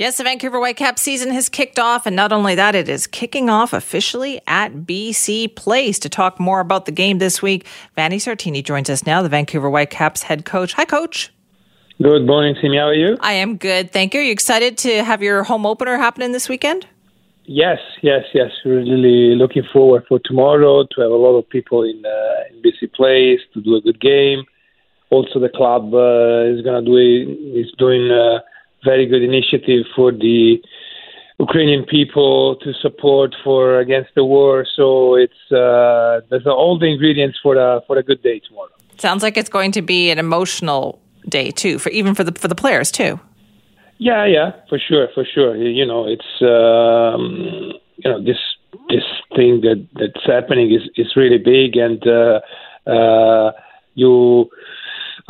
Yes, the Vancouver Whitecaps season has kicked off, and not only that, it is kicking off officially at BC Place. To talk more about the game this week, Vanni Sartini joins us now, the Vancouver Whitecaps head coach. Hi, coach. Good morning, Simi. How are you? I am good, thank you. Are you excited to have your home opener happening this weekend? Yes, yes, yes. Really looking forward for tomorrow to have a lot of people in, uh, in BC Place to do a good game. Also, the club uh, is going to do is doing. Uh, very good initiative for the Ukrainian people to support for against the war. So it's uh, there's all the ingredients for a for a good day tomorrow. Sounds like it's going to be an emotional day too, for even for the for the players too. Yeah, yeah, for sure, for sure. You know, it's um, you know this this thing that that's happening is is really big, and uh, uh, you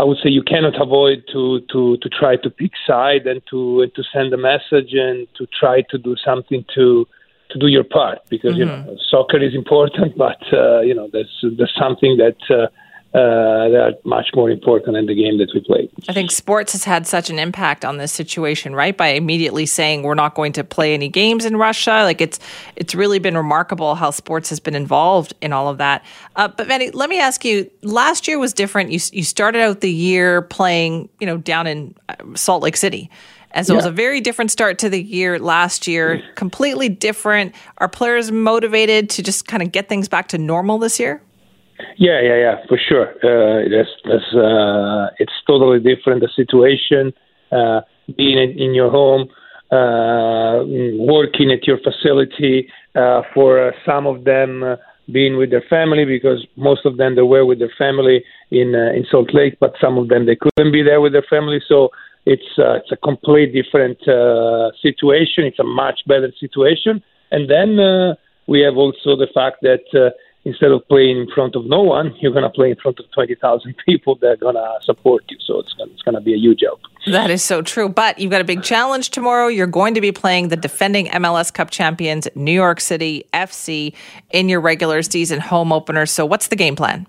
I would say you cannot avoid to to to try to pick side and to and to send a message and to try to do something to to do your part because mm-hmm. you know soccer is important, but uh, you know there's there's something that. Uh, uh, that are much more important in the game that we play. I think sports has had such an impact on this situation, right? By immediately saying we're not going to play any games in Russia, like it's it's really been remarkable how sports has been involved in all of that. Uh, but Vanni, let me ask you: last year was different. You you started out the year playing, you know, down in uh, Salt Lake City. And so yeah. it was a very different start to the year last year, completely different. Are players motivated to just kind of get things back to normal this year? Yeah, yeah, yeah, for sure. Uh, that's, that's, uh, it's totally different, the situation, uh, being in, your home, uh, working at your facility, uh, for uh, some of them uh, being with their family because most of them they were with their family in uh, in Salt Lake, but some of them they couldn't be there with their family. So it's it's a complete different uh, situation. It's a much better situation. And then we have also the fact that instead of playing in front of no one, you're going to play in front of 20,000 people that are going to support you. So it's, it's going to be a huge help. That is so true. But you've got a big challenge tomorrow. You're going to be playing the defending MLS Cup champions, New York City FC, in your regular season home opener. So what's the game plan?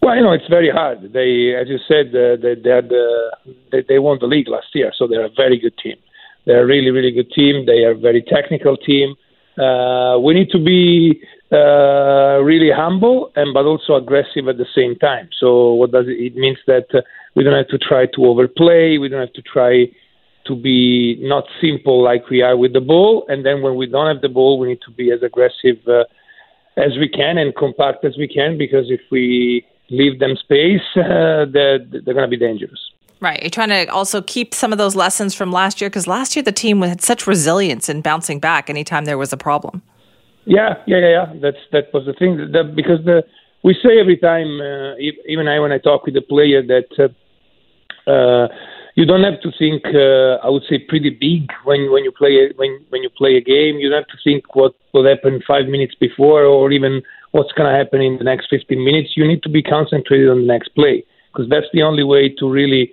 Well, you know, it's very hard. They, as you said, uh, they, they, had, uh, they, they won the league last year, so they're a very good team. They're a really, really good team. They are a very technical team. Uh, we need to be uh, really humble and but also aggressive at the same time. So what does it, it means that uh, we don't have to try to overplay. We don't have to try to be not simple like we are with the ball. And then when we don't have the ball, we need to be as aggressive uh, as we can and compact as we can because if we leave them space, uh, they're, they're going to be dangerous. Right. You're trying to also keep some of those lessons from last year because last year the team had such resilience in bouncing back anytime there was a problem. Yeah, yeah, yeah, yeah. That's that was the thing. That, because the we say every time, uh, even I when I talk with the player, that uh, uh, you don't have to think. Uh, I would say pretty big when when you play when when you play a game. You don't have to think what will happen five minutes before, or even what's going to happen in the next 15 minutes. You need to be concentrated on the next play because that's the only way to really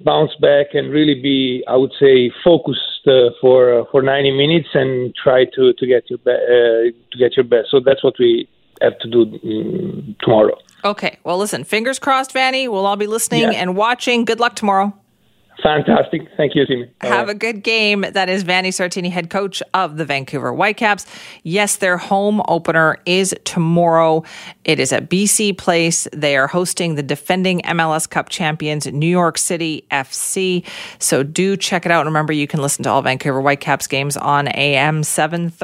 bounce back and really be, I would say, focused for uh, for 90 minutes and try to to get your be- uh, to get your best. So that's what we have to do um, tomorrow. Okay. Well, listen. Fingers crossed, Vanni. We'll all be listening yeah. and watching. Good luck tomorrow. Fantastic. Thank you, Timmy. Have a good game. That is Vanni Sartini, head coach of the Vancouver Whitecaps. Yes, their home opener is tomorrow. It is at BC Place. They are hosting the defending MLS Cup champions, New York City FC. So do check it out. Remember, you can listen to all Vancouver Whitecaps games on AM 730.